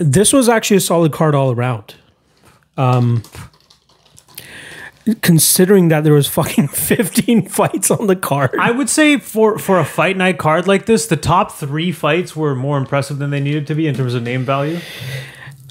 this was actually a solid card all around. Um, considering that there was fucking 15 fights on the card. I would say for for a fight night card like this, the top three fights were more impressive than they needed to be in terms of name value.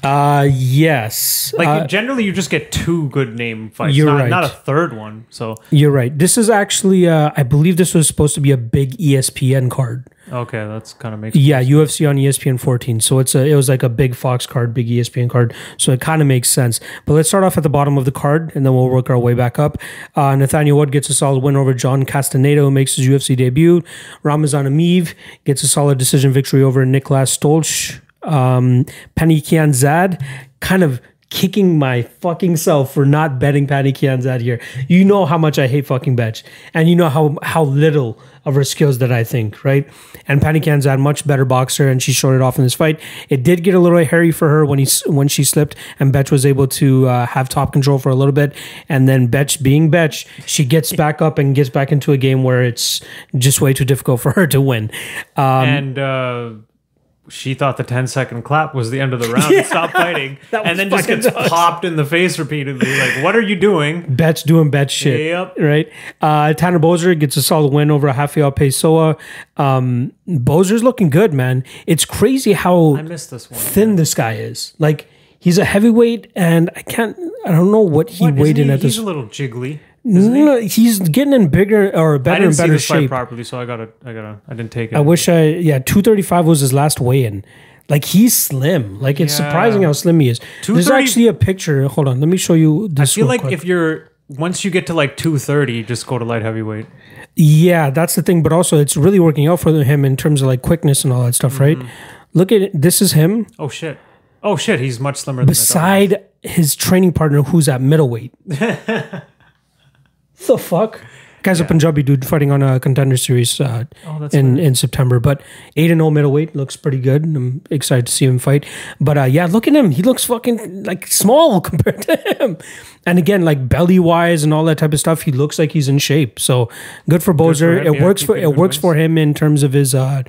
Uh, yes. Like Uh, generally, you just get two good name fights, You're not, right. not a third one. So you're right. This is actually, uh, I believe this was supposed to be a big ESPN card. Okay, that's kind of makes Yeah, UFC on ESPN 14. So it's a, it was like a big Fox card, big ESPN card. So it kind of makes sense. But let's start off at the bottom of the card, and then we'll work our way back up. Uh, Nathaniel Wood gets a solid win over John Castaneda, who makes his UFC debut. Ramazan Emeev gets a solid decision victory over Niklas Stolze. Um, Pannie Kianzad kind of kicking my fucking self for not betting Pannie Kianzad here. You know how much I hate fucking Betch, and you know how how little of her skills that I think, right? And Pannie Kianzad, much better boxer, and she showed it off in this fight. It did get a little hairy for her when he when she slipped, and Betch was able to uh, have top control for a little bit, and then Betch, being Betch, she gets back up and gets back into a game where it's just way too difficult for her to win. Um, and uh, she thought the 10 second clap was the end of the round and stopped fighting that and then just gets nuts. popped in the face repeatedly like what are you doing Betch doing bet shit. Yep. Right. Uh, Tanner Boser gets a solid win over Rafael Pessoa. Um, Boser's looking good, man. It's crazy how i missed this one thin this guy is. Like he's a heavyweight, and I can't. I don't know what he What, isn't weighed in he- at he's this. a little jiggly No, he's getting in bigger or better didn't and see better shape. properly so i gotta i gotta i didn't take it I wish I yeah. Two thirty five was his last weigh in. Like he's slim. Like it's Yeah. surprising how slim he is. There's actually a picture. Hold on, let me show you This i feel like quick. if you're once you get to like 230 just go to light heavyweight Yeah, that's the thing. But also, it's really working out for him in terms of like quickness and all that stuff, right? Mm-hmm. Look at it. This is him oh shit oh shit he's much slimmer than beside his training partner who's at middleweight. the fuck? Guy's a Punjabi dude fighting on a contender series uh, Oh, that's in, in September. But 8 and 0 middleweight looks pretty good. I'm excited to see him fight. But uh, yeah, look at him. He looks fucking like small compared to him. And again, like belly wise and all that type of stuff, he looks like he's in shape. So good for Boser. him, it yeah, works for it works wins. for him in terms of his uh,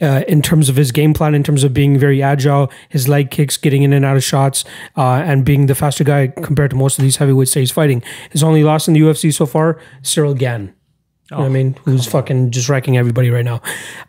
uh, in terms of his game plan, in terms of being very agile, his leg kicks, getting in and out of shots, uh, and being the faster guy compared to most of these heavyweights that he's fighting. His only loss in the UFC so far, Ciryl Gane. You know I mean? Who's fucking just wrecking everybody right now.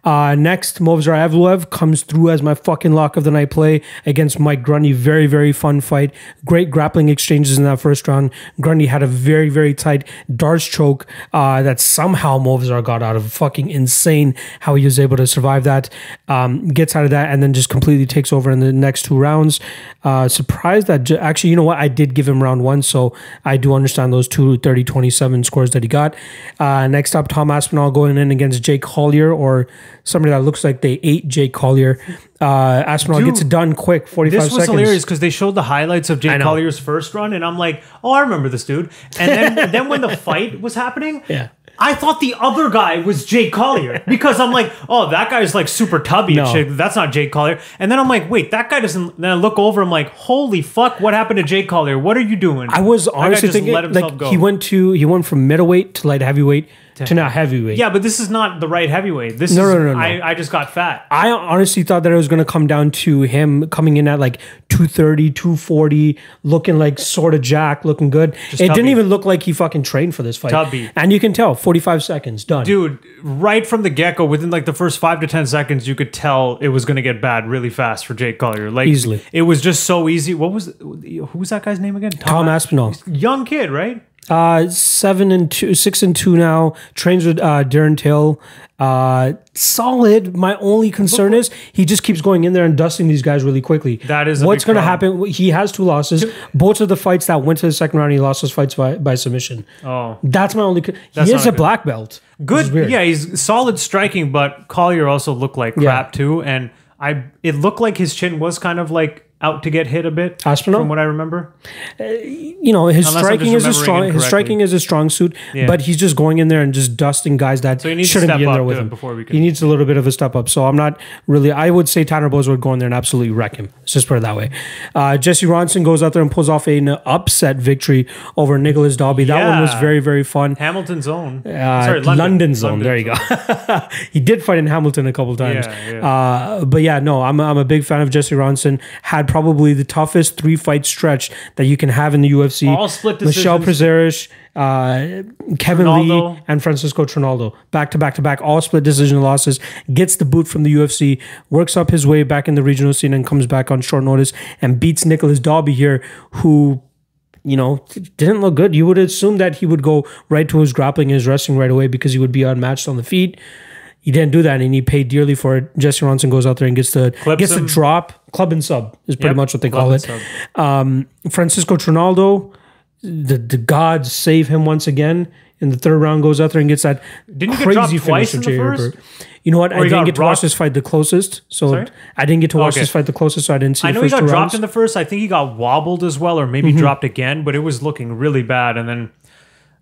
Uh, next, Movsar Evloev comes through as my fucking lock of the night play against Mike Grundy. Very, very fun fight. Great grappling exchanges in that first round. Grundy had a very, very tight D'Arce choke uh, that somehow Movsar got out of. Fucking insane how he was able to survive that. Um, gets out of that and then just completely takes over in the next two rounds. Uh, surprised that, j- actually, you know what? I did give him round one, so I do understand those two 30 27 scores that he got. Uh, next up, Tom Aspinall going in against Jake Collier, or somebody that looks like they ate Jake Collier. Uh, Aspinall Dude, gets it done quick, 45 seconds. This was seconds. hilarious because they showed the highlights of Jake. Collier's first run, and I'm like, oh, I remember this dude. And then, then when the fight was happening, Yeah. I thought the other guy was Jake Collier because I'm like, oh, that guy's like super tubby No. shit. That's not Jake Collier. And then I'm like, wait, that guy doesn't. Then I look over, I'm like, holy fuck, what happened to Jake Collier? What are you doing? I was honestly thinking like go. he went to he went from middleweight to light heavyweight to, now heavyweight. yeah, but this is not the right heavyweight. This No, is no, no, no. I, I just got fat. I honestly thought that it was going to come down to him coming in at like 230, 240, looking like sort of jack, looking good. it tubby. didn't even look like he fucking trained for this fight. Tubby. And you can tell 45 seconds, done. Dude, right from the get go, within like the first five to ten seconds, you could tell it was going to get bad really fast for Jake Collier. Like Easily. it was just so easy. What was who was that guy's name again? Tom Aspinall. young kid, right? Uh, seven and two, six and two now. Trains with uh, Darren Till. Uh, solid. My only concern is he just keeps going in there and dusting these guys really quickly. That is what's going to happen. He has two losses. Both of the fights that went to the second round, he lost those fights by, by submission. Oh, That's my only. co- That's he is a good. black belt. good. Yeah, he's solid striking, but Collier also looked like crap too. And I, it looked like his chin was kind of like out to get hit a bit. Aspinall? from what I remember. you know his Unless striking is a strong his striking is a strong suit, Yeah. but he's just going in there and just dusting guys that needs shouldn't step be in there with him. before we can- He needs a little bit of a step up. So I'm not really. I would say Tanner Bowes would go in there and absolutely wreck him. Let's just put it that way. Uh, Jesse Ronson goes out there and pulls off an upset victory over Nicolas Dalby. That one was very very fun. Hamilton's own. Uh, Sorry, London, zone. London there you go. he did fight in Hamilton a couple times. Yeah, yeah. Uh, but yeah, no, I'm, I'm a big fan of Jesse Ronson. Had probably the toughest three fight stretch that you can have in the UFC. All split Michelle decisions. Prazeres, uh, Kevin. Lee, and Francisco Trinaldo. Back to back to back, all split decision losses. Gets the boot from the UFC, works up his way back in the regional scene, and comes back on short notice and beats Nicolas Dalby here, who you know, didn't look good. You would assume that he would go right to his grappling and his wrestling right away because he would be unmatched on the feet. He didn't do that, and he paid dearly for it. Jesse Ronson goes out there and gets the Clips gets the drop, club and sub is pretty Yep, much what they call it. Um, Francisco Trinaldo, the the gods save him once again. In the third round, goes out there and gets that Didn't crazy finish Jai? Herbert. You know what? I didn't get to watch this fight the closest, so Sorry? I didn't get to watch Okay. this fight the closest, so I didn't see. I know he got dropped rounds. in the first. I think he got wobbled as well, or maybe Mm-hmm. dropped again. But it was looking really bad, and then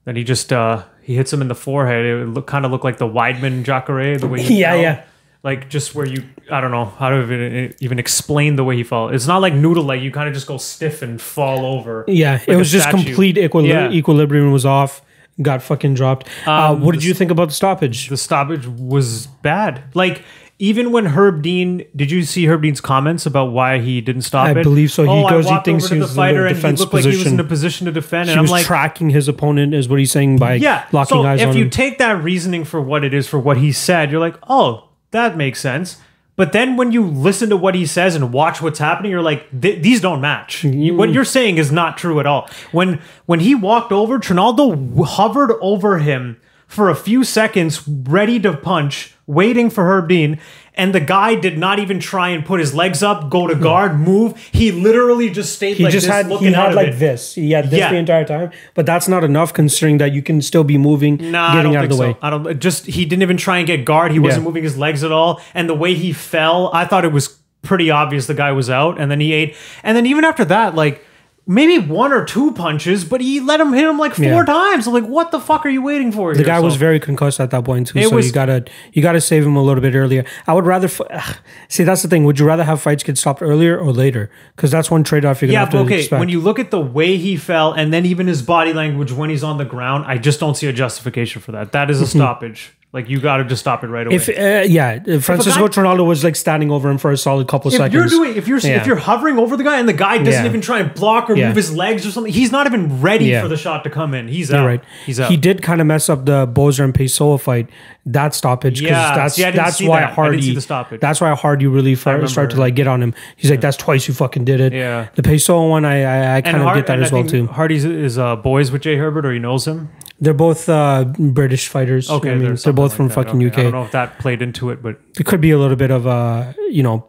then he just uh he hits him in the forehead. It look, kind of looked like the Weidman Jacare, the way he Yeah, fell. yeah. Like just where you, I don't know how to even, even explain the way he fell. It's not like noodle leg. You kind of just go stiff and fall over. Yeah, it was just statue. complete equili- Yeah. equilibrium was off. Got fucking dropped. uh, Um, what did you think about the stoppage? The stoppage was bad. Like even when Herb Dean, did you see Herb Dean's comments about why he didn't stop I it? believe so. He oh, goes, I he thinks over he was in fighter and he defense looked like he was in a position to defend, he and I'm was like, tracking his opponent, is what he's saying by Yeah. locking so eyes on him. if you take that reasoning for what it is for what he said, you're like, oh, that makes sense. But then when you listen to what he says and watch what's happening, you're like, these don't match. You- mm. what you're saying is not true at all. When when he walked over, Trinaldo hovered over him for a few seconds, ready to punch, waiting for Herb Dean. And the guy did not even try and put his legs up, go to guard, move. He literally just stayed he like just this, had looking he out had like it. this. He had this Yeah. the entire time, but that's not enough considering that you can still be moving, Nah, getting out of the way. so. I don't. Just he didn't even try and get guard. He wasn't Yeah. moving his legs at all, and the way he fell, I thought it was pretty obvious the guy was out. And then he ate, and then even after that, like maybe one or two punches, but he let him hit him like four Yeah. times. I'm like, what the fuck are you waiting for? The guy was very concussed at that point too, so was- you gotta you gotta save him a little bit earlier. I would rather f- ugh. see that's the thing. Would you rather have fights get stopped earlier or later? Because that's one trade off you're gonna Yeah, have to okay. expect. When you look at the way he fell, and then even his body language when he's on the ground, I just don't see a justification for that. That is a mm-hmm. stoppage. Like you got to just stop it right away. if uh, yeah, if Francisco guy- Trinaldo was like standing over him for a solid couple if seconds. If you're doing if you're Yeah. if you're hovering over the guy and the guy doesn't Yeah. even try and block or Yeah. move his legs or something, he's not even ready Yeah. for the shot to come in. He's out. right. He's out. He did kind of mess up the Boser and Pessoa fight. That stoppage, because Yeah, that's see, that's why that. I didn't see the stoppage. That's why hard you really far, remember. start to like get on him. He's like, "That's twice you fucking did it." Yeah. The Pessoa one, I I, I kind of Hard- get that and as I well think too. Hardy's is uh, boys with Jai Herbert, or he knows him. They're both uh, British fighters. Okay, I mean, they're both like from that. fucking Okay, I don't know if that played into it, but it could be a little bit of uh, you know,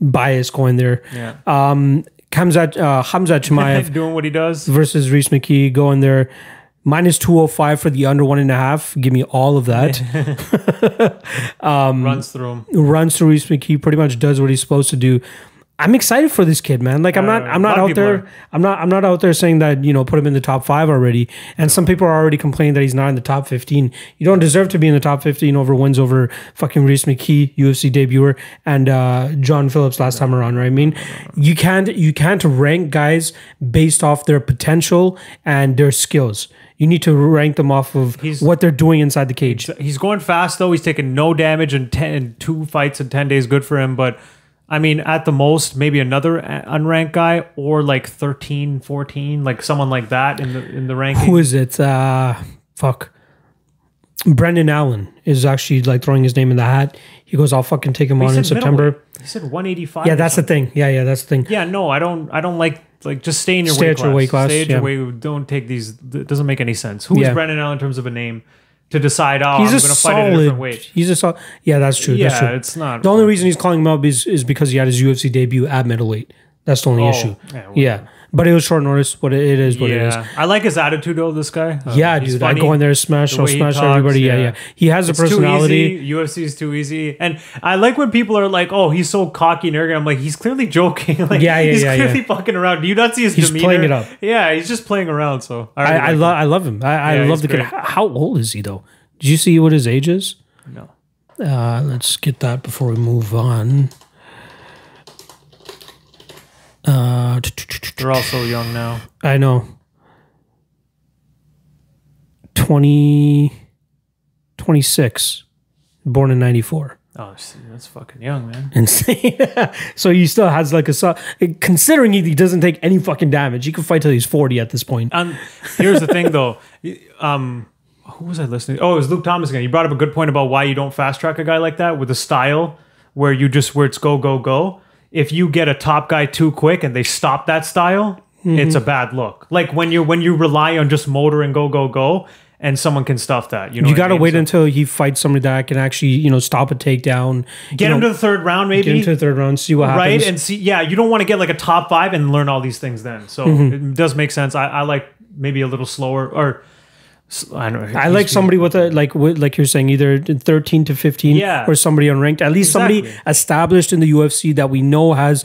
bias going there. yeah, Um, Hamzat uh, Hamzat Chimaev doing what he does. versus Rhys McKee going there. Minus 205 for the under one and a half. Give me all of that. runs through him. runs through Rhys McKee, pretty much does what he's supposed to do. I'm excited for this kid, man. Like I'm not, Uh, I'm not out there, are. I'm not, I'm not out there saying that you know put him in the top five already. And some people are already complaining that he's not in the top 15. You don't deserve to be in the top 15 over wins over fucking Rhys McKee, UFC debuter, and uh, John Phillips last time around, right? I mean, you can't, you can't rank guys based off their potential and their skills. You need to rank them off of He's- what they're doing inside the cage. He's going fast though. He's taking no damage in ten in two fights in ten days. Good for him. But I mean, at the most, maybe another unranked guy or like 13, 14, like someone like that in the in the ranking. who is it? Uh, fuck. Brendan Allen is actually like throwing his name in the hat. He goes, "I'll fucking take him He on in September." He said one eighty five. Yeah, that's the thing. Yeah, yeah, that's the thing. Yeah, no, I don't. I don't like like just stay in your Stay weight at your class. weight class, Stay at yeah. your weight. Don't take these. It doesn't make any sense. Who is Yeah. Brendan Allen in terms of a name to decide? Oh, He's I'm going to fight a different weight. He's a solid. Yeah, that's true. that's Yeah, true. it's not. The only reason he's calling him up is, is because he had his UFC debut at middleweight. That's the only Oh, issue. yeah, well, Yeah. But it was short notice. What it, it is, what it is. I like his attitude though. This guy. Uh, Yeah, he's dude. I go in there, smash, The I'll smash talks, everybody. Yeah, yeah. yeah. He has a personality. Too easy. UFC is too easy, and I like when people are like, "Oh, he's so cocky and arrogant." I'm like, he's clearly joking. like, Yeah, yeah, he's yeah, clearly yeah. fucking around. Do you not see his He's demeanor? playing it up. Yeah, he's just playing around. So I, I, I love I love him. I, I Yeah, love the kid. great. How how old is he though? Did you see what his age is? No. Uh, let's get that before we move on. Uh, They're all so young now. I know. 20, 26, born in 94. Oh, see, that's fucking young, man. Insane. so he still has like a, so- considering he, he doesn't take any fucking damage, he can fight till he's 40 at this point. Um, here's the thing, though. Um, who was I listening? Oh, it was Luke Thomas again. You brought up a good point about why you don't fast track a guy like that with a style where you just where it's go go go. If you get a top guy too quick and they stop that style, it's a bad look. Like when you when you rely on just motor and go go go, and someone can stuff that. You know, You got to mean? wait So until he fights somebody that can actually, you know, stop a takedown. get him know, to the third round, maybe. get into the third round, see what right happens. Right, and see yeah you don't want to get like a top five and learn all these things then so Mm-hmm. it does make sense i, I like maybe a little slower or i don't know I like somebody with a like with, like you're saying either 13 to 15 Yeah. or somebody unranked. At least somebody established in the UFC that we know has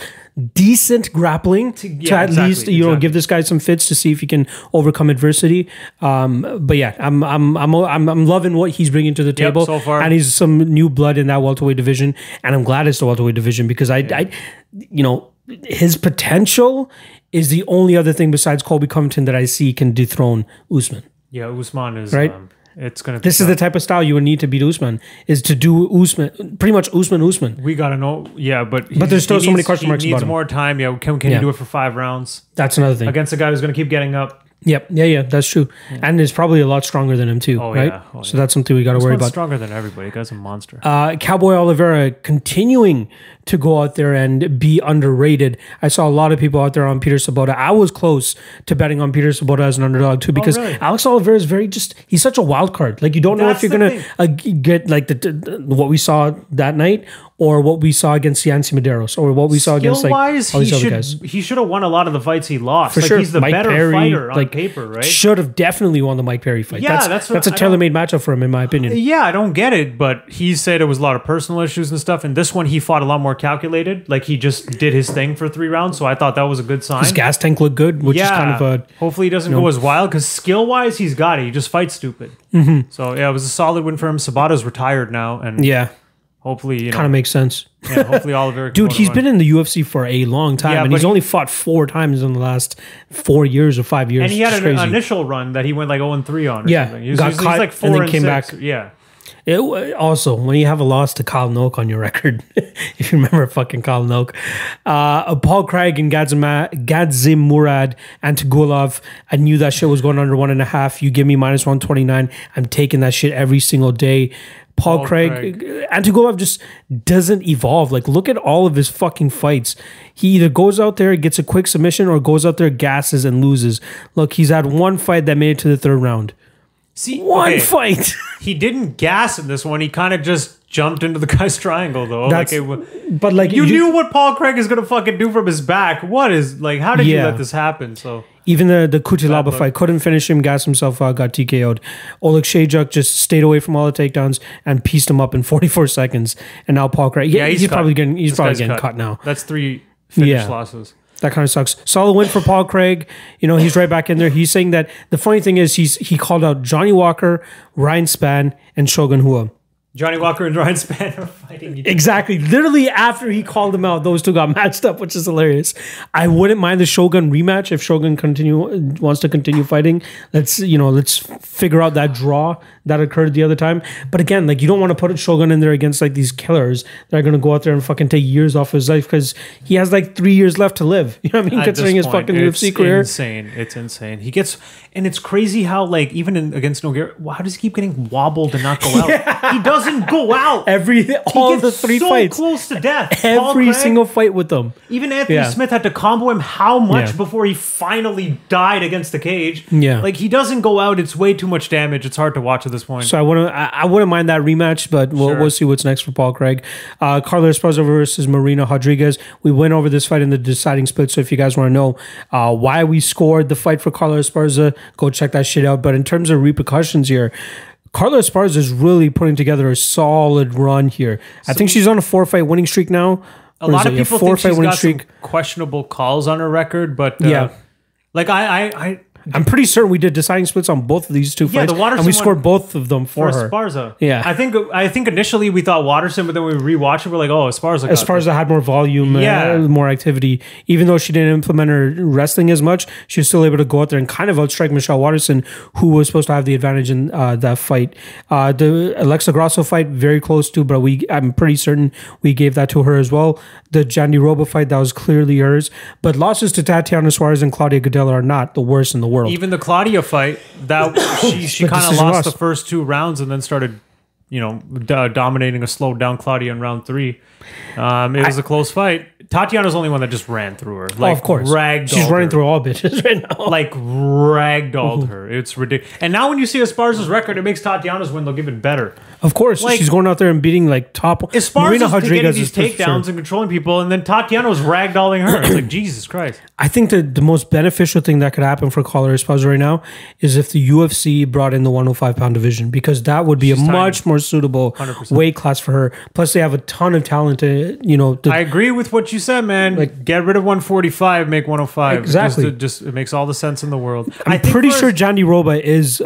decent grappling to, yeah, at exactly, least you know give this guy some fits to see if he can overcome adversity. Um but yeah I'm I'm I'm I'm, I'm loving what he's bringing to the table. so far. and he's some new blood in that welterweight division. And I'm glad it's the welterweight division because I I you know his potential is the only other thing besides Colby Covington that I see can dethrone Usman. Yeah usman is Right. um, it's gonna This is the type of style you would need to beat Usman is to do Usman pretty much Usman Usman. we gotta know yeah but But there's still so many question marks he needs more time yeah can, can Yeah. you do it for five rounds That's another thing. against a guy who's gonna keep getting up Yep. Yeah, yeah, that's true. And is probably a lot stronger than him too, Oh, right? yeah. Oh, so that's something we got to worry about. stronger than everybody the guy's a monster Uh, Cowboy Oliveira continuing to go out there and be underrated. I saw a lot of people out there on Peter Sobotta. I was close to betting on Peter Sobotta as an underdog too because Oh, really? Alex Oliveira is very just he's such a wild card. Like you don't know if you're gonna uh, get like the, the, what we saw that night or what we saw against Yancy Medeiros or what we saw against like wise all he other should guys. he should have won a lot of the fights he lost For like sure, he's the Mike better Perry, fighter on like, paper right Should have definitely won the Mike Perry fight. Yeah, that's that's that's, what- a I tailor made matchup for him, in my opinion. Yeah, I don't get it, but he said it was a lot of personal issues and stuff. And this one, he fought a lot more calculated. Like he just did his thing for three rounds. So I thought that was a good sign. His gas tank looked good, which yeah, is kind of a hopefully he doesn't go as wild because skill wise, he's got it. He just fights stupid. Mm-hmm. So yeah, it was a solid win for him. Sobotta's retired now, and yeah, hopefully, you know, kind of makes sense. yeah, hopefully Oliver. can Dude, he's been in the UFC for a long time, Yeah, and he's he- only fought four times in the last four years or five years. and he had an crazy. initial run that he went like zero and three on. Or Yeah, something. He was, got he's caught like and then and came six. back. Yeah, It, also, when you have a loss to Kyle Noke on your record, if you remember fucking Kyle Noke, uh, Paul Craig and Gadzima, Gadzim Murad and Tagulov, I knew that shit was going under one and a half. You give me minus 129. I'm taking that shit every single day. Paul, Paul Craig, Craig. Antigulov just doesn't evolve. Like, look at all of his fucking fights. He either goes out there, gets a quick submission, or goes out there, gasses, and loses. Look, he's had one fight that made it to the third round. See, One okay, fight. he didn't gas in this one. He kind of just jumped into the guy's triangle though. That's- like it, but like you, knew what Paul Craig is gonna fucking do from his back. What is like? How did you let this happen? So Even the the Cutelaba fight couldn't finish him, gassed himself out, got TKO'd. Oleksiejczuk just stayed away from all the takedowns and pieced him up in 44 seconds. And now Paul Craig, yeah, he's, cut. probably getting he's This probably guy's getting cut. now. That's three finished Yeah. losses. That kind of sucks. Solid win for Paul Craig. You know he's right back in there. He's saying that the funny thing is he's he called out Johnny Walker, Ryan Spann, and Shogun Rua. Johnny Walker and Ryan Spann are fighting each other. Exactly. Literally after he called them out, those two got matched up, which is hilarious. I wouldn't mind the Shogun rematch if Shogun continue wants to continue fighting. Let's you know let's figure out that draw that occurred the other time. But again, like you don't want to put a Shogun in there against like these killers that are going to go out there and fucking take years off his life because he has like three years left to live. You know what I mean? At Considering his point, fucking it's UFC career. insane. It's insane. He gets, and it's crazy how like even in, against Nogueira, how does he keep getting wobbled and not go out? He doesn't go out. Every all He the gets three so fights, close to death. Every Craig, single fight with them. Even Anthony Yeah. Smith had to combo him how much Yeah. before he finally died against the cage. Yeah. Like he doesn't go out. It's way too much damage. It's hard to watch at this point. So I wouldn't I, I wouldn't mind that rematch, but we'll, Sure. we'll see what's next for Paul Craig. Uh, Carla Esparza versus Marina Rodriguez. We went over this fight in the deciding split. So if you guys want to know uh, why we scored the fight for Carlos Esparza, go check that shit out. But in terms of repercussions here. Carlos Esparza is really putting together a solid run here. I think she's on a four fight winning streak now. a lot of people think she's got some questionable calls on her record, but uh, Yeah. like I, I, I I'm pretty certain we did deciding splits on both of these two Yeah, fights, the Waterson and we scored both of them for, for her. Esparza. Yeah. I think I think initially we thought Waterson, but then we rewatched it. We're like, oh, Esparza. got as far as I had more volume, Yeah. uh, more activity. Even though she didn't implement her wrestling as much, she was still able to go out there and kind of outstrike Michelle Waterson, who was supposed to have the advantage in uh, that fight. Uh, the Alexa Grasso fight, very close to, but we I'm pretty certain we gave that to her as well. The Jandiroba fight, that was clearly hers. But losses to Tatiana Suarez and Claudia Gadelha are not the worst in the world. even the Claudia fight that she she kind of lost the first two rounds and then started you know d- dominating a slowed down Claudia in round three. Um, it was a close fight. Tatiana's the only one that just ran through her. Like, oh, of course, ragdolled she's running her. through all bitches right now. like ragdolled her. It's ridiculous. And now when you see Esparza's record, it makes Tatiana's win look even better. Of course, Like- she's going out there and beating like top. Esparza's getting these is takedowns sure. and controlling people, and then Tatiana was ragdolling her. It's like Jesus Christ. I think that the most beneficial thing that could happen for Carla Esparza right now is if the UFC brought in the 105 pound division because that would be a tiny. much more suitable 100%. weight class for her. Plus, they have a ton of talent. To, you know, the, I agree with what you said, man. Like, get rid of 145, make 105. Exactly. Just, just it makes all the sense in the world. I'm pretty sure Jandiroba is uh,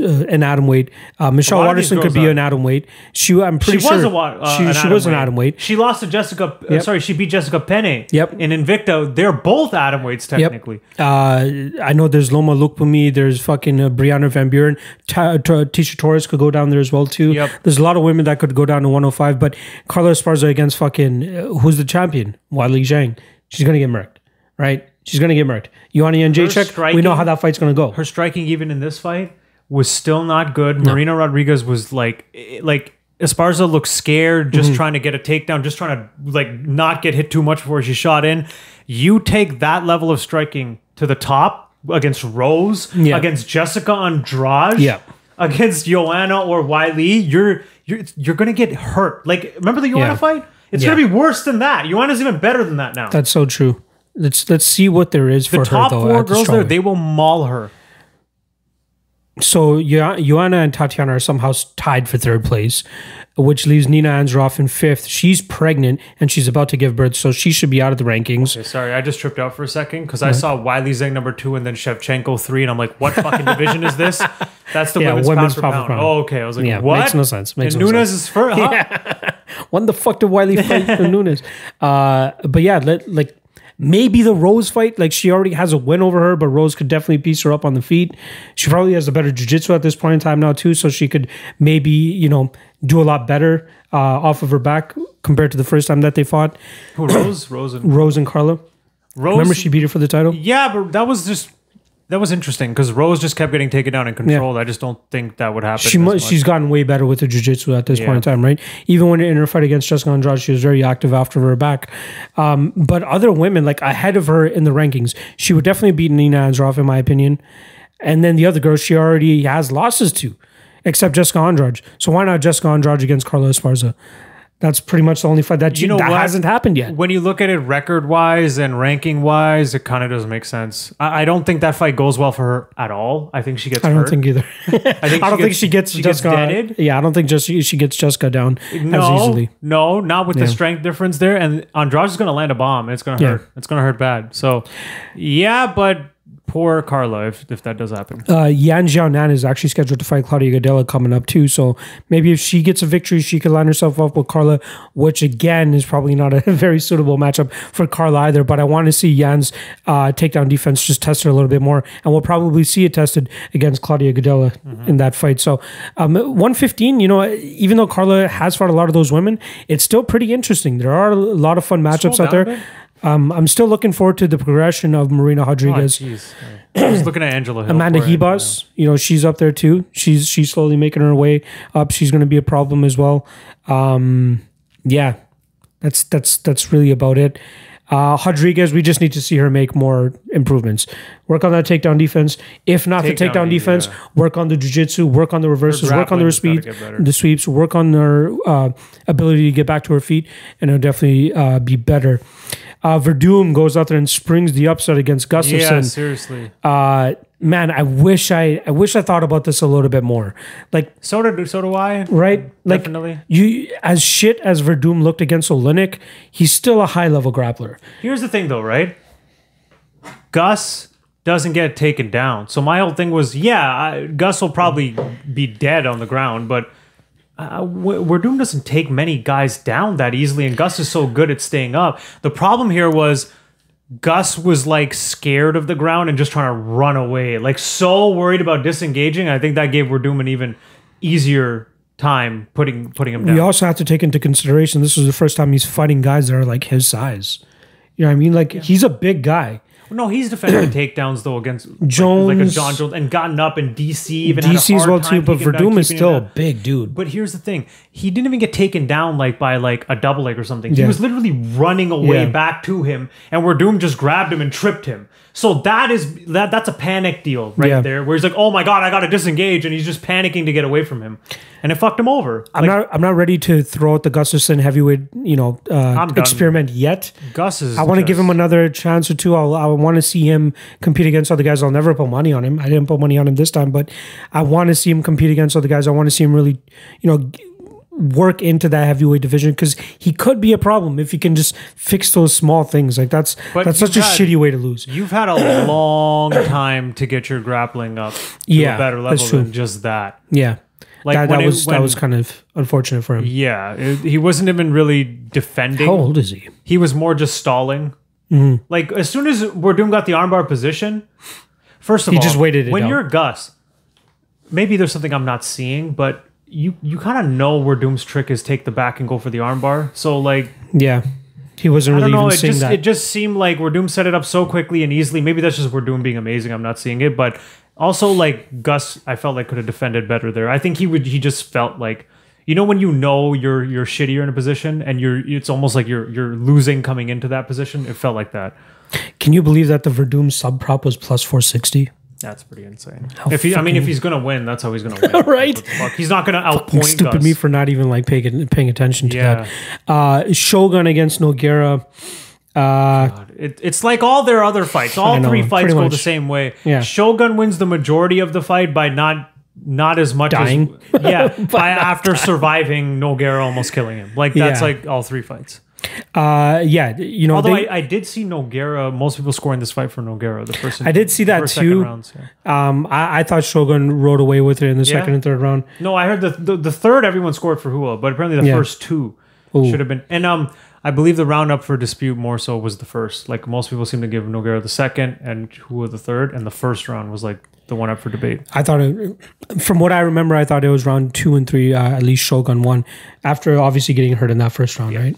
a, uh, an atom weight. Uh, Michelle lot of these Waterson could be are. an atom weight. She, I'm She pretty sure was a uh, she, an she was an weight. atom weight. She lost to Jessica. Uh, Yep. Sorry, she beat Jessica Penne. Yep. In Invicta, they're both atom weights technically. Uh, I know there's Loma Lookboonmee, there's fucking uh, Brianna Van Buren, Ta- Ta- Tisha Torres could go down there as well too. Yep. There's a lot of women that could go down to 105, but Carla Esparza against fucking uh, who's the champion? Weili Zhang. She's gonna get murked, right? She's gonna get murked. Joanna Jędrzejczyk, we know how that fight's gonna go. Her striking, even in this fight, was still not good. Marina Rodriguez was like, eh, like Esparza looked scared, just Mm-hmm. trying to get a takedown, just trying to like not get hit too much before she shot in. You take that level of striking to the top against Rose, Yeah. against Jessica Andrade, Yeah. against Joanna or Weili, you're you're you're gonna get hurt. Like remember the Joanna Yeah. fight? It's Yeah. gonna be worse than that. Joanna's even better than that now. That's so true. Let's let's see what there is the for top her though. four at the girls there, they will maul her. So Jo- Joanna and Tatiana are somehow tied for third place, which leaves Nina Ansaroff in fifth. She's pregnant and she's about to give birth, so she should be out of the rankings. Okay, sorry, I just tripped out for a second because I saw Weili Zhang number two and then Shevchenko three, and I'm like, what fucking division is this? That's the Yeah, women's, women's pound pound pound. pound. Oh, okay. I was like, Yeah, what? makes no sense, makes and no Nunes sense. is first. Huh? When the fuck did Weili fight for Nunes? Uh, but yeah, let, like maybe the Rose fight, like she already has a win over her, but Rose could definitely piece her up on the feet. She probably has a better jiu-jitsu at this point in time now too, so she could maybe you know do a lot better uh, off of her back compared to the first time that they fought. Who, Rose, Rose, and Rose and Carla. Rose. Remember she beat her for the title. yeah, but that was just that was interesting because Rose just kept getting taken down and controlled. I just don't think that would happen. She as mu- much. she's gotten way better with the jiu-jitsu at this Yeah. point in time, right? Even when in her fight against Jessica Andrade, she was very active after her back. Um, but other women, like ahead of her in the rankings, she would definitely beat Nina Ansaroff, in my opinion. And then the other girls, she already has losses to, except Jessica Andrade. So why not Jessica Andrade against Carla Esparza? That's pretty much the only fight that You know that what? hasn't happened yet. when you look at it record wise and ranking wise, it kind of doesn't make sense. I, I don't think that fight goes well for her at all. I think she gets. I don't hurt. think either. I think I don't think she gets she gets Jessica. deaded. yeah, I don't think just she gets Jessica down as easily. no, not with Yeah. the strength difference there. And Andrade is going to land a bomb. It's going to Yeah. hurt. It's going to hurt bad. So, yeah, but poor Carla if, if that does happen. uh, Yan Xiaonan is actually scheduled to fight Claudia Gadelha coming up too. So maybe if she gets a victory, she could line herself up with Carla, which again is probably not a very suitable matchup for Carla either. But I want to see Yan's uh, takedown defense just tested a little bit more, and we'll probably see it tested against Claudia Gadelha in that fight. So um, 115, you know, even though Carla has fought a lot of those women, it's still pretty interesting. There are a lot of fun matchups out there. Um, I'm still looking forward to the progression of Marina Oh, Rodriguez. jeez. I was looking at Angela Hill. Amanda it, you know, she's up there too. She's she's slowly making her way up. She's going to be a problem as well. Um, yeah, that's that's that's really about it. Uh, Rodriguez, we just need to see her make more improvements. Work on that takedown defense. If not the Takedown takedown defense, yeah. work on the jiu-jitsu, work on the reverses, work on the speed, the sweeps, work on her uh, ability to get back to her feet, and it'll definitely uh, be better. Uh, Werdum goes out there and springs the upset against Yeah, seriously. uh, man, I wish I, I wish I thought about this a little bit more. Like So do so do I. right? Like Definitely. you as shit as Werdum looked against Oleinik, he's still a high level grappler. Here's the thing, though, right? Gus doesn't get taken down. So my whole thing was, yeah, I, Gus will probably be dead on the ground, but uh, Werdum doesn't take many guys down that easily, and Gus is so good at staying up. The problem here was Gus was like scared of the ground and just trying to run away, like so worried about disengaging. I think that gave Werdum an even easier time putting putting him down. We also have to take into consideration this is the first time he's fighting guys that are like his size. You know what I mean? Like he's a big guy. No, he's defended the takedowns though against like- like, a Jones- John Jones, and gotten up in DC. Even DC as well too, but Werdum is still a big dude. But here's the thing: he didn't even get taken down like by like a double leg or something. He was literally running away Yeah. back to him, and Werdum just grabbed him and tripped him. So that is that that's a panic deal right Yeah. there, where he's like, "Oh my god, I got to disengage," and he's just panicking to get away from him, and it fucked him over. I'm not I'm not ready to throw out the Gustafsson heavyweight, you know, uh, experiment yet. Gus is. I want to give him another chance or two. I'll, I want to see him compete against other guys. I'll never put money on him. I didn't put money on him this time, but I want to see him compete against other guys. I want to see him really, you know, work into that heavyweight division because he could be a problem if he can just fix those small things. Like that's But that's such a had- shitty way to lose. You've had a long time to get your grappling up to Yeah, a better level than just that. Yeah, Like that, when that it- was that was kind of unfortunate for him. Yeah, it- he wasn't even really defending. How old is he? He was more just stalling. Mm-hmm. Like as soon as Werdum got the armbar position, first of He all, just waited it when out. you're Gus, maybe there's something I'm not seeing, but you you kind of know where Doom's trick is take the back and go for the armbar. So like Yeah, he wasn't I don't know, even it seeing just that. it just seemed like Werdum set it up so quickly and easily. Maybe that's just Werdum being amazing. I'm not seeing it, but also like Gus, I felt like could have defended better there. I think he would. He just felt like. You know when you know you're you're shittier in a position and you're it's almost like you're you're losing coming into that position. It felt like that. Can you believe that the Werdum sub prop was plus four sixty? That's pretty insane. if he, I mean, if he's gonna win, that's how he's gonna win. Right. What the fuck? He's not gonna outpoint Stupid Gus. me for not even like paying paying attention to Yeah. that. Uh, Shogun against Nogueira. Uh, It, it's like all their other fights. All know, three fights go much. the same way. Yeah. Shogun wins the majority of the fight by not not as much Dying. as yeah by after surviving Nogueira almost killing him. Like that's Yeah. like all three fights. uh, yeah, you know, Although they, I, I did see Nogueira, most people scoring this fight for Nogueira. The first I did see that too. rounds, yeah. um, I, I thought Shogun rode away with it in the Yeah. second and third round. No, I heard the, the the third everyone scored for Rua, but apparently the first two should have been. And um, I believe the round up for dispute more so was the first. Like most people seem to give Nogueira the second and Rua the third, and the first round was like the one up for debate. I thought it, from what I remember, I thought it was round two and three. Uh, at least Shogun won after obviously getting hurt in that first round, right?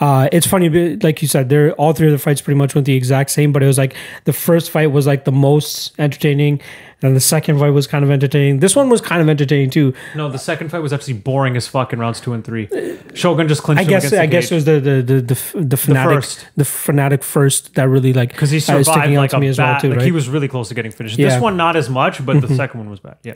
Uh, it's funny, but like you said, they're all three of the fights pretty much went the exact same, but it was like the first fight was like the most entertaining, and the second fight was kind of entertaining. This one was kind of entertaining too. No, the second fight was actually boring as fuck in rounds two and three. Shogun just clinched I him guess I guess it was the the the the, f- the fanatic first. the fanatic first that really like because he uh, survived out like to a me as well bat. too, like right? he was really close to getting finished. Yeah. Mm-hmm. This one not as much, but the second one was bad. Yeah,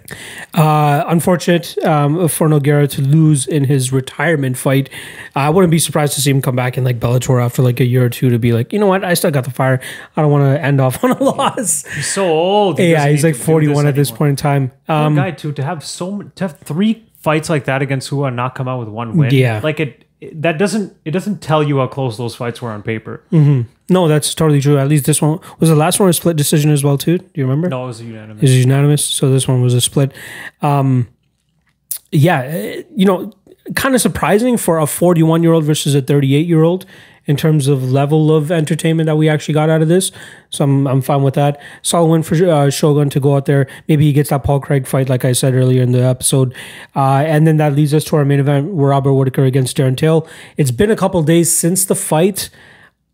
Uh, unfortunate um, for Nogueira to lose in his retirement fight. I wouldn't be surprised to see him come back in like Bellator after like a year or two to be like, you know what, I still got the fire. I don't want to end off on a loss. he's so old. He yeah, he's like to do 41 at this point in time. Um, guy too to have so to have three fights like that against Rua and not come out with one win. Yeah. like it, that doesn't it doesn't tell you how close those fights were on paper. no, that's totally true. At least this one was the last one a split decision as well too. Do you remember? No, it was unanimous. It was unanimous. So this one was a split. Um, yeah, eh, you know, kind of surprising for a 41 year old versus a 38 year old in terms of level of entertainment that we actually got out of this. So I'm, I'm fine with that. Solid win for uh, Shogun to go out there. Maybe he gets that Paul Craig fight, like I said earlier in the episode. Uh, and then that leads us to our main event, Robert Whittaker against Darren Till. It's been a couple days since the fight.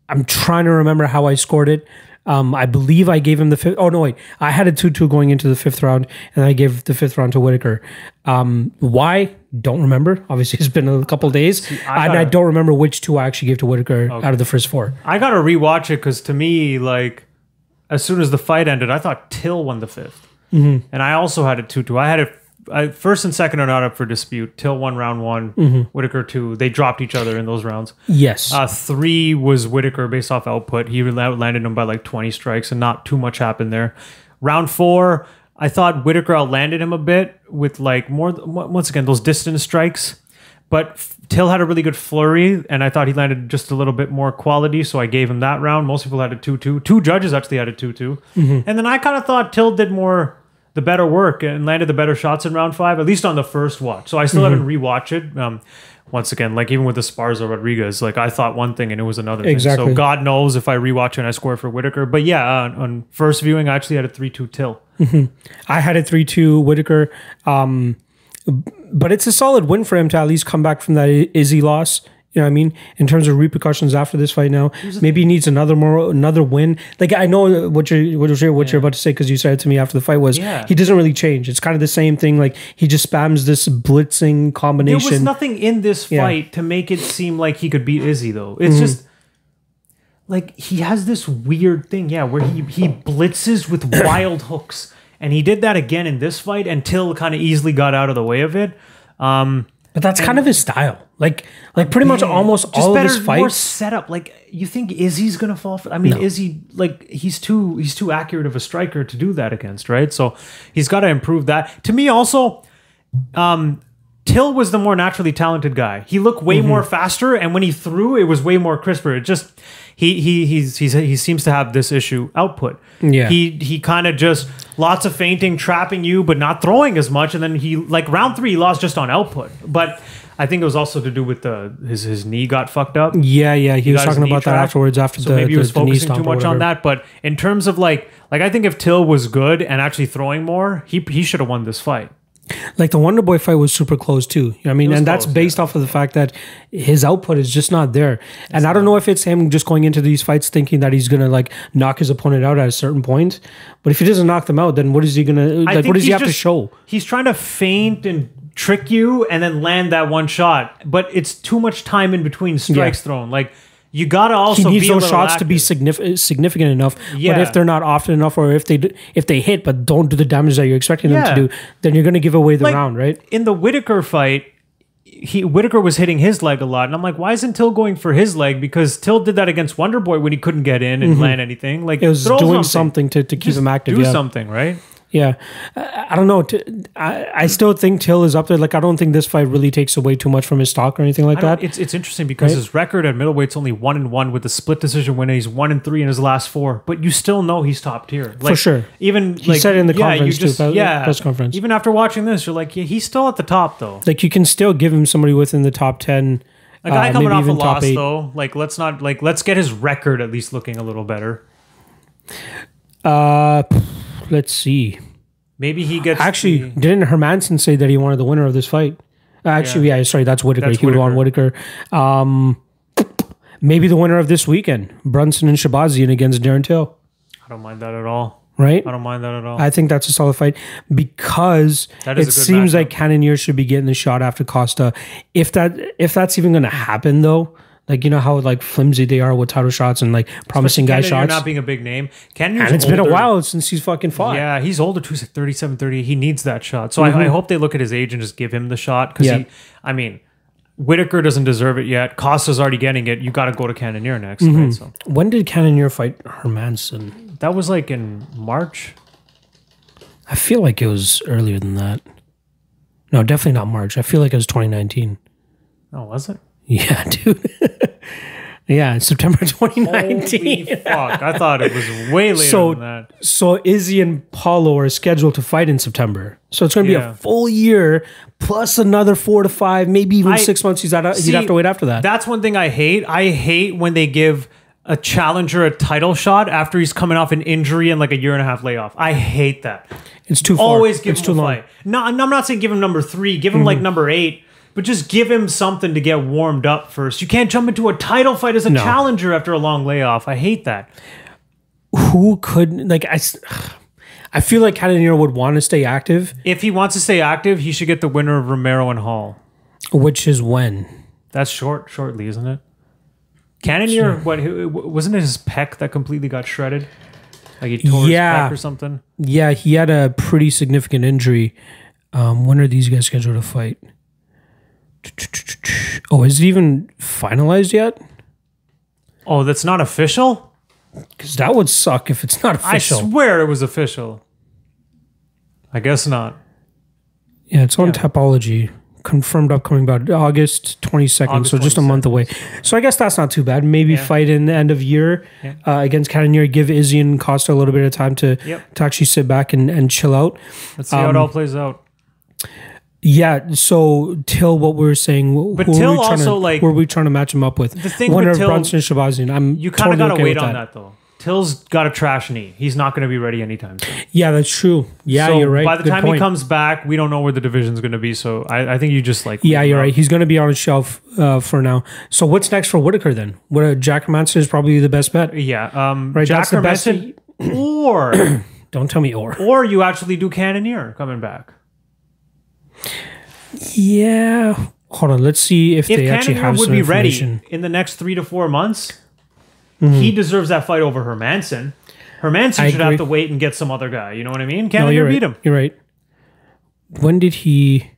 I'm trying to remember how I scored it. Um, I believe I gave him the fifth. Oh no, wait! I had a two-two going into the fifth round, and I gave the fifth round to Whittaker. Um, why? Don't remember. Obviously, it's been a couple days, I and I gotta- don't remember which two I actually gave to Whittaker out of the first four. I gotta rewatch it because to me, like, as soon as the fight ended, I thought Till won the 5th Mm-hmm. and I also had it two two. I had it. I, first and second are not up for dispute. Till won round one, Mm-hmm. Whittaker two. They dropped each other in those rounds. Yes, Uh, three was Whittaker based off output. He landed him by like 20 strikes, and not too much happened there. Round four, I thought Whittaker outlanded him a bit with like more, once again, those distance strikes. But Till had a really good flurry, and I thought he landed just a little bit more quality, so I gave him that round. Most people had a 2 2. Two judges actually had a 2 2. Mm-hmm. And then I kind of thought Till did more, the better work and landed the better shots in round five, at least on the first watch. So I still mm-hmm. haven't rewatched it. Um, once again, like even with the Sparza Rodriguez, like I thought one thing and it was another thing. Exactly. So God knows if I rewatch it and I score for Whittaker. But yeah, uh, on, on first viewing, I actually had a 3 2 Till. I had a three two Whittaker. Um, but it's a solid win for him to at least come back from that Izzy loss. You know what I mean? In terms of repercussions after this fight now, maybe he needs another more another win. Like I know what you're what you're, what you're about to say because you said it to me after the fight was Yeah. he doesn't really change. It's kind of the same thing. Like he just spams this blitzing combination. There was nothing in this Yeah. fight to make it seem like he could beat Izzy, though. It's Mm-hmm. just like he has this weird thing, yeah, where he he blitzes with wild hooks, and he did that again in this fight until kind of easily got out of the way of it. Um, but that's kind of his style. Like like pretty much almost all of his better, more fights. setup. Like you think Izzy's gonna fall for? I mean, Izzy like he's too he's too accurate of a striker to do that against, right? So he's got to improve that. To me, also, um, Till was the more naturally talented guy. He looked way Mm-hmm. more faster, and when he threw, it was way more crisper. It just he he he's, he's he seems to have this issue output. Yeah. he he kind of just lots of feinting, trapping you, but not throwing as much. And then he like round three, he lost just on output, but. I think it was also to do with the his his knee got fucked up. Yeah, yeah. He, was talking about that trapped. afterwards after So the maybe he was the focusing too much on that. But in terms of like like I think if Till was good and actually throwing more, he he should have won this fight. Like the Wonder Boy fight was super close too. You know what I mean, and that's close, based off of the fact that his output is just not there. and I don't know if it's him just going into these fights thinking that he's gonna like knock his opponent out at a certain point. But if he doesn't knock them out, then what is he gonna I like? What does he have to show? He's trying to feint and trick you and then land that one shot, but it's too much time in between strikes thrown. Like you gotta also He needs be those shots to be significant significant enough. Yeah. But if they're not often enough, or if they if they hit but don't do the damage that you're expecting Yeah. them to do, then you're gonna give away the Like, round, right? in the Whittaker fight. He Whittaker was hitting his leg a lot, and I'm like, why isn't Till going for his leg? Because Till did that against Wonder Boy when he couldn't get in and land anything. Like Mm-hmm. It was doing something, to, to keep him active. Do yeah. something, right? Yeah, I, I don't know. T- I, I still think Till is up there. Like I don't think this fight really takes away too much from his stock or anything like that. It's it's interesting because Right? his record at middleweight's only one and one with a split decision win. He's one and three in his last four, but you still know he's top tier like, sure. Even like said it in the yeah, conference too, just- pre- yeah, press conference. Even after watching this, you're like, yeah, he's still at the top though. Like you can still give him somebody within the top ten. A guy uh, coming off a loss eight. though, like let's not like let's get his record at least looking a little better. Uh, let's see. Maybe he gets Actually, the- didn't Hermansson say that he wanted the winner of this fight? Uh, Actually, yeah, sorry, that's Whittaker. That's he would want Whittaker. Um, maybe the winner of this weekend, Brunson and Shahbazyan against Darren Till. I don't mind that at all. Right? I don't mind that at all. I think that's a solid fight because it seems matchup. like Cannonier should be getting the shot after Costa. If that if that's even going to happen though, like you know how like flimsy they are with title shots and like promising guy Cannonier shots, not being a big name. Cannonier's and it's been a while since he's fucking fought. Yeah, he's older too. He's like 37, 30. He needs that shot. So I, I hope they look at his age and just give him the shot. Because Mm-hmm. Yeah. he, I mean, Whittaker doesn't deserve it yet. Costa's already getting it. You got to go to Cannonier next. Mm-hmm. Right? So When did Cannonier fight Hermansson? that was like in March. I feel like it was earlier than that. No, definitely not March. I feel like it was 2019. Oh, was it? Yeah, dude. yeah, September Holy 2019. fuck! I thought it was way later So- than that. So Izzy and Paulo are scheduled to fight in September. So it's going to be Yeah. a full year plus another four to five, maybe even I- six months. He's out, See, he'd have to wait after that. That's one thing I hate. I hate when they give a challenger a title shot after he's coming off an injury and like a year and a half layoff. I hate that. it's too far. Always give it's him too a long. fight. No, I'm not saying give him number three. Give him like Mm-hmm. number eight. But just give him something to get warmed up first. You can't jump into a title fight as a challenger after a long layoff. I hate that. Who could like I? s- I feel like Cannonier would want to stay active. If he wants to stay active, he should get the winner of Romero and Hall. which is when. That's short, shortly, isn't it? Cannonier, what? who- Wasn't it his pec that completely got shredded? Like he tore Yeah. his pec or something. Yeah, he had a pretty significant injury. Um, when are these guys scheduled to fight? Oh, is it even finalized yet? Oh, that's not official. Because that would suck if it's not official. I swear it was official. I guess not. yeah, it's on Tapology. Confirmed upcoming about August 22nd, August so just a month away. So I guess that's not too bad. Maybe fight in the end of year Yeah. uh, against Cannonier, give Izzy and Costa a little bit of time to, Yep. to actually sit back and, and chill out. Let's see how Um, it all plays out. Yeah, so Till, what we were saying, But Till we trying also, to, like- were we trying to match him up with? The thing Winner with of Till- Brunson and Shahbazyan. I'm You kind of totally got to okay wait on that. though. Till's got a trash knee. He's not going to be ready anytime soon. Yeah, that's true. Yeah, so you're right. By the Good time point. he comes back, we don't know where the division's going to be. So I, I think you just like Yeah, you're out. right. He's going to be on a shelf uh, for now. So what's next for Whittaker then? What uh, Jack Manson is probably the best bet. Yeah, um, Right, Jack that's the best- or Don't tell me or. or you actually do Cannonier coming back. Yeah. Hold on. Let's see if, If they actually have would some be ready. Mm-hmm. in the next three to four months, he deserves that fight over Hermansson. Hermansson I should agree. have to wait and get some other guy. You know what I mean? No, you're right. beat him. You're right. When did he?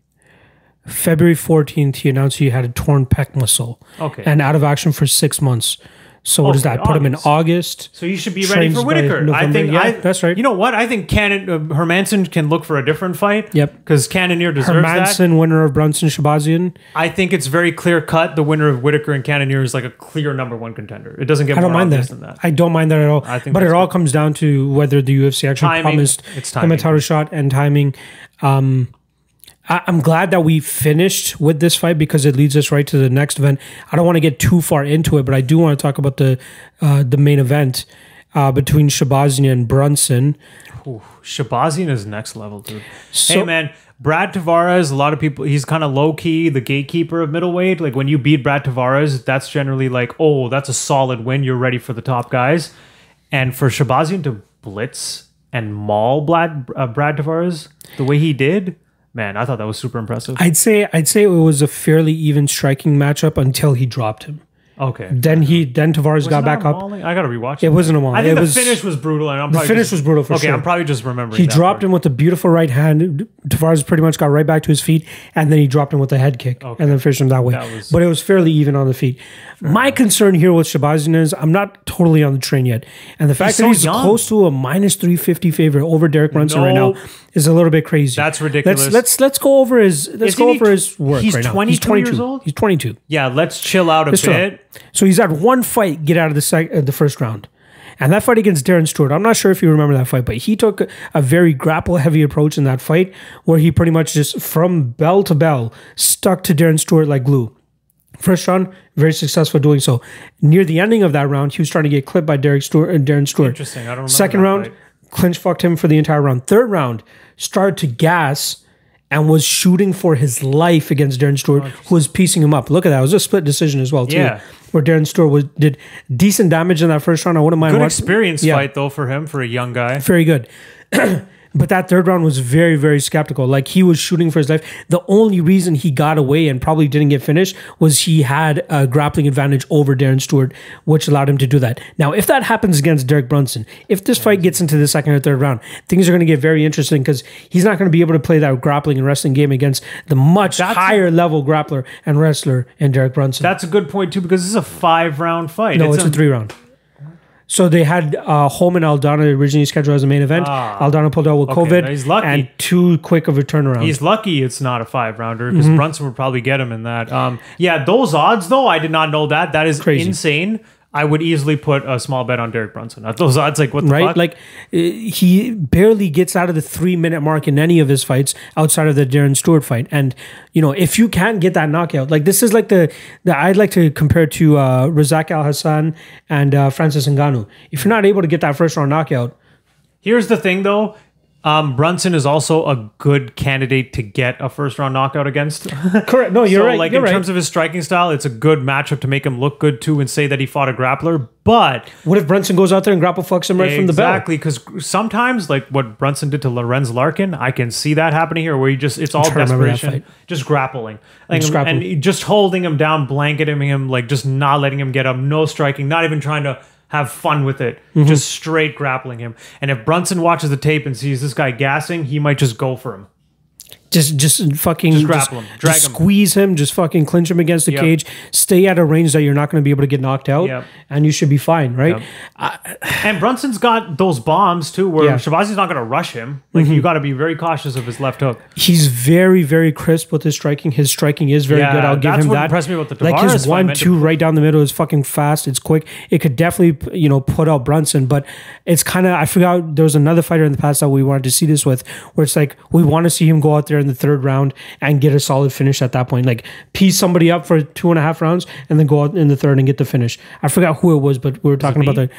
February 14th, he announced he had a torn pec muscle Okay. and out of action for six months. So what does that put him in August. So you should be ready for Whittaker. I think. Yeah, I, that's right. You know what? I think Cannon uh, Hermansson can look for a different fight. Yep. Because Cannonier deserves that. Hermansson, winner of Brunson Shahbazyan. I think it's very clear cut. The winner of Whittaker and Cannonier is like a clear number one contender. It doesn't get I don't more mind obvious that. than that. I don't mind that at all. I think but it all comes down to whether the UFC actually Timing. promised It's him a title shot and timing. Um, I, I'm glad that we finished with this fight because it leads us right to the next event. I don't want to get too far into it, but I do want to talk about the uh, the main event uh, between Shahbazyan and Brunson. Shahbazyan is next level, dude. So- hey, man. Brad Tavares, a lot of people, he's kind of low key, the gatekeeper of middleweight. Like when you beat Brad Tavares, that's generally like, oh, that's a solid win. You're ready for the top guys. And for Shahbazyan to blitz and maul Brad, uh, Brad Tavares the way he did, man, I thought that was super impressive. I'd say I'd say it was a fairly even striking matchup until he dropped him. Okay. Then he then Tavares got Wasn't back up. mauling? I gotta rewatch It it wasn't a maul. I think It the was- finish was brutal, and I'm probably finish just- was brutal for okay, sure. I'm probably just remembering. He dropped part. him with a beautiful right hand. Tavares pretty much got right back to his feet, and then he dropped him with a head kick, and then finished him that way. That was- but it was fairly even on the feet. My concern here with Shahbazyan is I'm not totally on the train yet, and the fact He's that so he's young. close to a minus three fifty favorite over Derek Brunson right now is a little bit crazy. That's ridiculous. Let's let's let's go over his let's Isn't go over his work he's right now. 22 years old? He's twenty two. Yeah, let's chill out a bit. So he's had one fight get out of the sec- uh, the first round. And that fight against Darren Stewart, I'm not sure if you remember that fight, but he took a, very grapple heavy approach in that fight where he pretty much just from bell to bell stuck to Darren Stewart like glue. First round, very successful doing so. Near the ending of that round, he was trying to get clipped by Derek Stewart and Darren Stewart. Interesting. I don't remember Second round, fight. clinch fucked him for the entire round. Third round, started to gas and was shooting for his life against Darren Stewart, who was piecing him up. Look at that. It was a split decision as well, too. Yeah. Where Darren Stewart was did decent damage in that first round. I wouldn't mind Good watch- experience Yeah. fight though for him for a young guy. Very good. But that third round was very, very skeptical. Like he was shooting for his life. The only reason he got away and probably didn't get finished was he had a grappling advantage over Darren Stewart, which allowed him to do that. Now, if that happens against Derek Brunson, if this fight gets into the second or third round, things are going to get very interesting because he's not going to be able to play that grappling and wrestling game against the much That's- higher level grappler and wrestler in Derek Brunson. That's a good point too because this is a five round fight. No, it's, a, three round. So they had uh, Holm and Aldana originally scheduled as a main event. Aldana pulled out with Ah. Okay, COVID he's lucky. and too quick of a turnaround. He's lucky it's not a five rounder because Mm-hmm. Brunson would probably get him in that. Um, yeah, those odds though, I did not know that. That is Crazy. insane. I would easily put a small bet on Derek Brunson. At those odds, like what the right? fuck? Like uh, he barely gets out of the three minute mark in any of his fights outside of the Darren Stewart fight. And you know, if you can't get that knockout, like this is like the, the I'd like to compare to uh, Razak Alhassan and uh, Francis Ngannou. If you're not able to get that first round knockout, Here's the thing though. Um, Brunson is also a good candidate to get a first round knockout against. Correct. No, you're so, right. like you're in right. terms of his striking style, it's a good matchup to make him look good too, and say that he fought a grappler. But what if Brunson goes out there and grapple fucks him right from the bell? exactly because sometimes, like what Brunson did to Lorenz Larkin, I can see that happening here, where he just it's all trying to remember that desperation, just grappling, like, Just grappling. and just holding him down, blanketing him, like just not letting him get up, no striking, not even trying to have fun with it, Mm-hmm. just straight grappling him. And if Brunson watches the tape and sees this guy gassing, he might just go for him. Just, just fucking, just, grapple him, drag just him. squeeze him, just fucking clinch him against the Yep. cage. Stay at a range that you're not going to be able to get knocked out, Yep. and you should be fine, right? And Brunson's got those bombs too, where Yeah. Mm-hmm. Not going to rush him. Like you got to be very cautious of his left hook. He's very, very crisp with his striking. His striking is very Yeah, good. I'll give him what that. impressed me about the like his one two right down the middle is fucking fast. It's quick. It could definitely you know put out Brunson, but it's kind of I forgot there was another fighter in the past that we wanted to see this with, where it's like we want to see him go out there in the third round and get a solid finish at that point. Like piece somebody up for two and a half rounds and then go out in the third and get the finish. I forgot who it was, but we were talking about the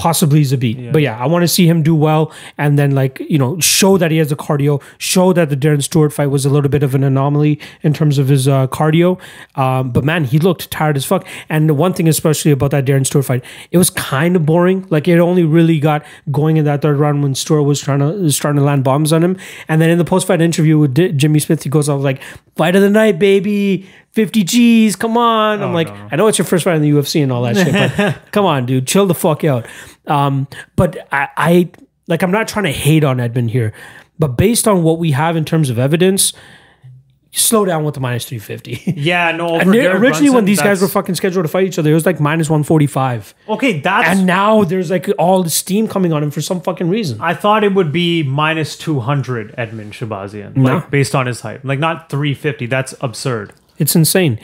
possibly Zabit. But yeah, I want to see him do well and then like, you know, show that he has the cardio, show that the Darren Stewart fight was a little bit of an anomaly in terms of his uh, cardio. Um, but man, he looked tired as fuck. And the one thing especially about that Darren Stewart fight, it was kind of boring. Like it only really got going in that third round when Stewart was trying to was starting to land bombs on him. And then in the post fight interview with D- Jimmy Smith, he goes off like, "Fight of the night, baby." 50 G's, come on. I'm like, no. I know it's your first fight in the UFC and all that shit, but come on, dude, chill the fuck out. Um, but I, I like, I'm not trying to hate on Edmen here, but based on what we have in terms of evidence, slow down with the minus 350. Yeah, no. Over And they- Darren originally, when Brunson, these guys were fucking scheduled to fight each other, it was like minus 145. okay, that's. And now there's like all the steam coming on him for some fucking reason. I thought it would be minus two hundred Edmen Shahbazyan, No. like based on his height, like not three fifty. That's absurd. It's insane.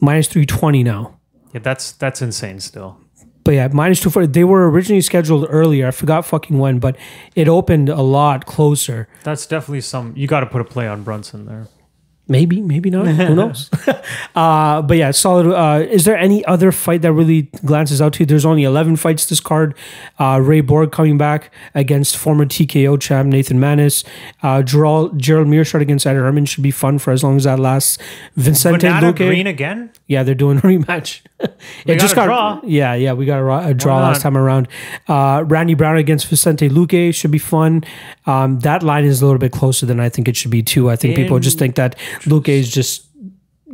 Minus 320 now. Yeah, that's that's insane. Still, But yeah, minus 240. They were originally scheduled earlier. I forgot fucking when, but it opened a lot closer. that's definitely some. You got to put a play on Brunson there. Maybe, maybe not. Who knows? uh, but yeah, solid. Uh, is there any other fight that really glances out to you? There's only 11 fights this card. Uh, Ray Borg coming back against former TKO champ Nathan Maness. Uh, Gerald, Gerald Meerschaert against Ed Herman should be fun for as long as that lasts. Vicente Luque. Green again. Yeah, they're doing a rematch. it just got draw. Yeah, yeah, we got a, a draw last time around. Uh, Randy Brown against Vicente Luque should be fun. Um, that line is a little bit closer than I think it should be too. I think people just think that Luque is just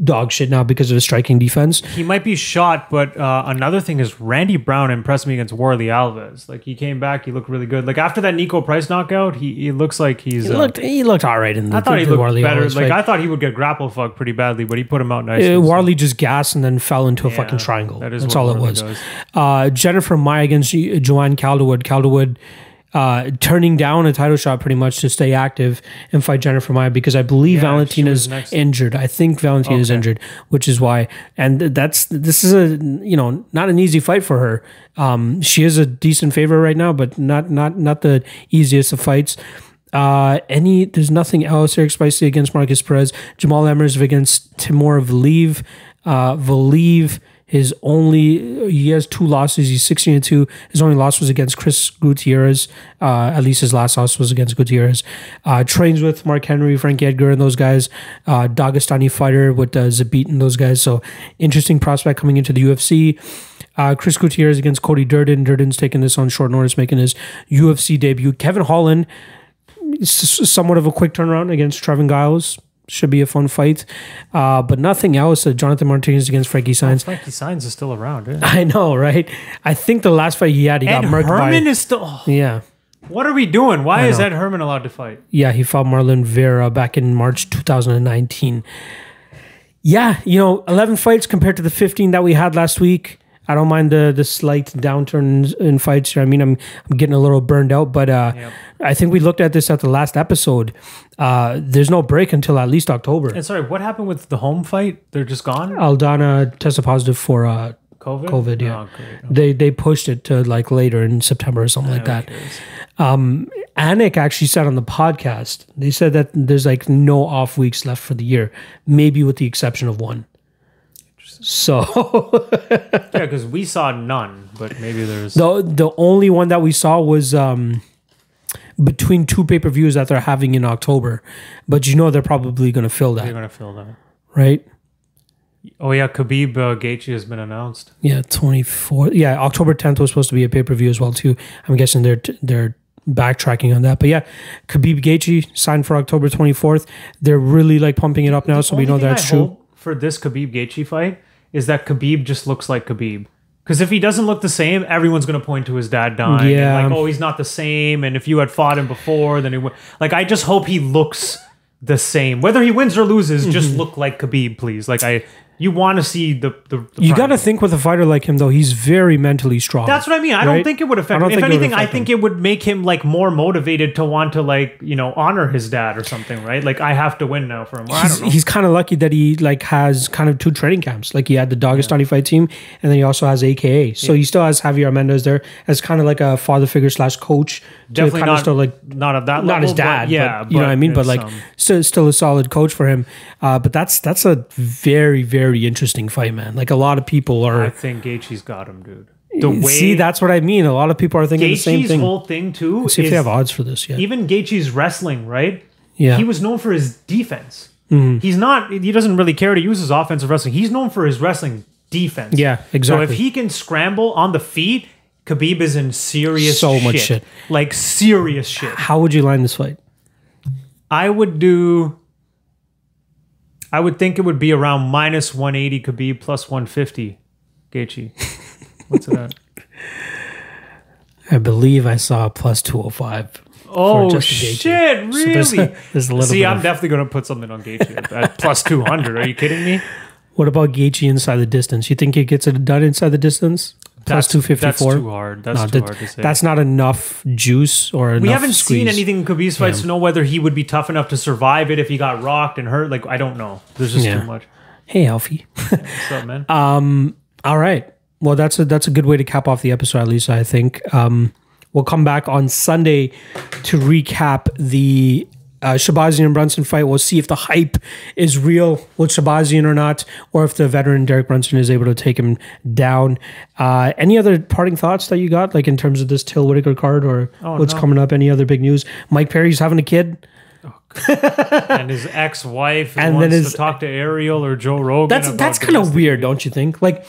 dog shit now because of his striking defense. He might be shot, but uh, another thing is Randy Brown impressed me against Warley Alves. Like he came back, he looked really good. Like after that Niko Price knockout, he, he looks like he's. He uh, looked he looked all right in the I thought he looked Warley better. Alves Like. I thought he would get grapple fucked pretty badly, but he put him out nice. Uh, Warley just gassed and then fell into a Yeah, fucking triangle. that is That's all it was. Uh, Jennifer Maia against Jo- Joanne Calderwood. Calderwood uh, turning down a title shot pretty much to stay active and fight Jennifer Maia because I believe Yeah, Valentina's injured. I think Valentina's Okay. injured, which is why. And that's this is a you know not an easy fight for her. Um, she is a decent favorite right now, but not not not the easiest of fights. Uh, any there's nothing else. Eric Spicy against Marcus Perez. Jamall Emmers against Timur Valiev. Uh, Valiev. His only he has two losses. He's sixteen and two. His only loss was against Chris Gutierrez. Uh, at least his last loss was against Gutierrez. Uh, trains with Mark Henry, Frank Edgar, and those guys. Uh, Dagestani fighter with uh, Zabit and those guys. So interesting prospect coming into the UFC. Uh, Chris Gutierrez against Cody Durden. Durden's taking this on short notice, making his UFC debut. Kevin Holland, somewhat of a quick turnaround against Trevin Giles. Should be a fun fight, uh, but nothing else. Uh, Jonathan Martinez against Frankie Saenz. Frankie Saenz is still around. Yeah. I know, right? I think the last fight he had, he Ed got murked Herman by. is still. oh, yeah, what are we doing? Why is know. Ed Herman allowed to fight? yeah, he fought Marlon Vera back in March 2019. Yeah, you know, 11 fights compared to the 15 that we had last week. I don't mind the the slight downturn in fights here. I mean, I'm I'm getting a little burned out, but uh, Yep. I think we looked at this at the last episode. Uh, there's no break until at least October. And sorry, what happened with the Holm fight? They're just gone. Aldana tested positive for uh, COVID. COVID, yeah. Oh, great. they they pushed it to like later in September or something like that. Um, Anik actually said on the podcast, they said that there's like no off weeks left for the year, maybe with the exception of one. So Yeah, because we saw none, but maybe there's. the the only one that we saw was um between two pay per views that they're having in October, but you know they're probably going to fill that. They're gonna fill that. right? Oh yeah, Khabib uh, Gaethje has been announced. Yeah, twenty four. Yeah, October tenth was supposed to be a pay per view as well too. I'm guessing they're they're backtracking on that, but yeah, Khabib Gaethje signed for October twenty fourth. They're really like pumping it up now, so we know that's I true. for this Khabib Gaethje fight is that Khabib just looks like Khabib. Because if he doesn't look the same, everyone's gonna point to his dad dying. Yeah. And like, oh, he's not the same. And if you had fought him before, then he would. Like, I just hope he looks the same. Whether he wins or loses, just Mm-hmm. look like Khabib, please. Like, I, you want to see the the. the You got to think with a fighter like him though, he's very mentally strong. That's what I mean. I Right? don't think it would affect I him. If think it would anything, I think it would make him like more motivated to want to like you know honor his dad or something, right? Like I have to win now for him. He's, he's kind of lucky that he like has kind of two training camps. Like he had the Dagestani fight team, and then he also has AKA. So he still has Javier Mendez there as kind of like a father figure slash coach. Definitely kind not of still like not at that not his dad, But, yeah, but, you know what I mean. But like, um, still, still a solid coach for him. Uh, but that's that's a very very interesting fight, man. Like a lot of people are. I think Gaethje's got him, dude. The way See, that's what I mean. A lot of people are thinking the same Gaethje's thing. whole thing too See if they have odds for this yet. even Gaethje's wrestling, right? Yeah, Mm-hmm. He was known for his defense. He's not. He doesn't really care to use his offensive wrestling. He's known for his wrestling defense. Yeah, exactly. So if he can scramble on the feet, Khabib is in serious So much shit. like serious shit. How would you line this fight? I would do. I would think it would be around minus 180 Khabib plus 150 Gaethje. What's it at? I believe I saw plus two hundred five. Oh Justin Gaethje. shit! So Really? there's a- there's a See, I'm of- definitely going to put something on Gaethje at, at plus 200. Are you kidding me? What about Gaethje inside the distance? You think he gets it done inside the distance? Plus That's- two fifty That's too hard. That's No, too that- hard to say. that's not enough juice or enough we haven't squeeze. seen anything in Khabib's fights to know whether he would be tough enough to survive it if he got rocked and hurt. Like I don't know. There's just Yeah. too much. Hey, Alfie. What's up, man? um, All right. Well, that's a that's a good way to cap off the episode, at least I think. Um, we'll come back on Sunday to recap the uh, Shahbazyan and Brunson fight. We'll see if the hype is real with Shahbazyan or not, or if the veteran Derek Brunson is able to take him down. Uh, any other parting thoughts that you got, like in terms of this Till Whittaker card or what's no. coming up? Any other big news? Mike Perry's having a kid. and his ex-wife And wants then his- to talk to Ariel or Joe Rogan. That's that's kind of weird, don't you think? Like,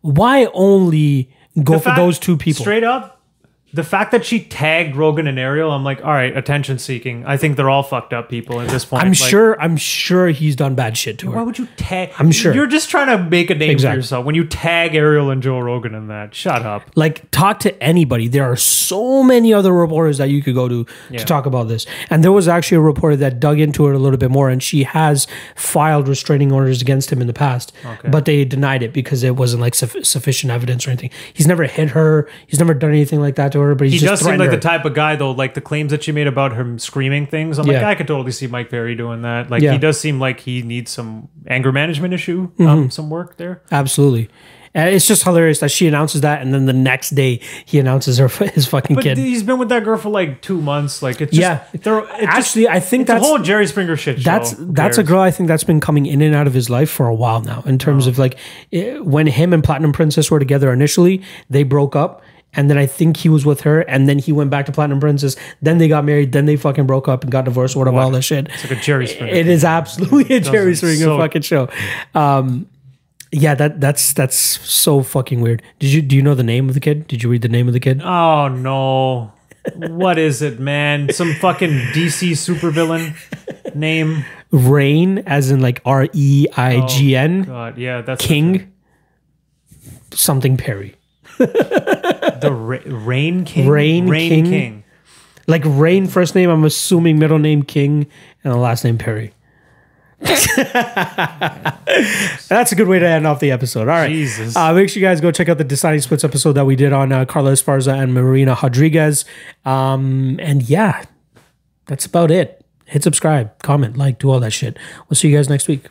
why only go The for fact- those two people? Straight up, the fact that she tagged Rogan and Ariel, I'm like, all right, attention seeking. I think they're all fucked up people at this point. I'm Like, sure. I'm sure he's done bad shit to her. Why would you tag? I'm sure. You're just trying to make a name Exactly. for yourself when you tag Ariel and Joe Rogan in that. Shut up. Like, talk to anybody. There are so many other reporters that you could go to to talk about this. And there was actually a reporter that dug into it a little bit more, and she has filed restraining orders against him in the past, but they denied it because it wasn't like suff- sufficient evidence or anything. He's never hit her. He's never done anything like that to her. But he's He just does seem like her. the type of guy, though. Like the claims that she made about him screaming things, I'm like, I could totally see Mike Perry doing that. Like Yeah. he does seem like he needs some anger management issue, Mm-hmm. um, some work there. Absolutely. Uh, it's just hilarious that she announces that, and then the next day he announces her his fucking But kid. he's been with that girl for like two months. Like it's just, Yeah. they're, it just, Actually, I think it's that's whole Jerry Springer shit. Show. That's that's a girl I think that's been coming in and out of his life for a while now. In terms Oh. of like eh, when him and Platinum Princess were together initially, they broke up, and then I think he was with her, and then he went back to Platinum Princess. Then they got married. Then they fucking broke up and got divorced. Whatever, all that shit. It's like a Jerry Springer. It is absolutely a Jerry Springer so- fucking show. Um, yeah, that that's that's so fucking weird. Did you do you know the name of the kid? Did you read the name of the kid? Oh no. what is it, man? Some fucking DC supervillain name. Rain, as in like R E I G N, God, yeah, that's King, something Perry. The Ra- Rain King. Rain King? King. Like Rain, first name, I'm assuming middle name King, and the last name Perry. That's a good way to end off the episode. All right. Jesus. Uh, make sure you guys go check out the Deciding Splits episode that we did on uh, Carla Esparza and Marina Rodriguez. Um, and yeah, that's about it. Hit subscribe, comment, like, do all that shit. We'll see you guys next week.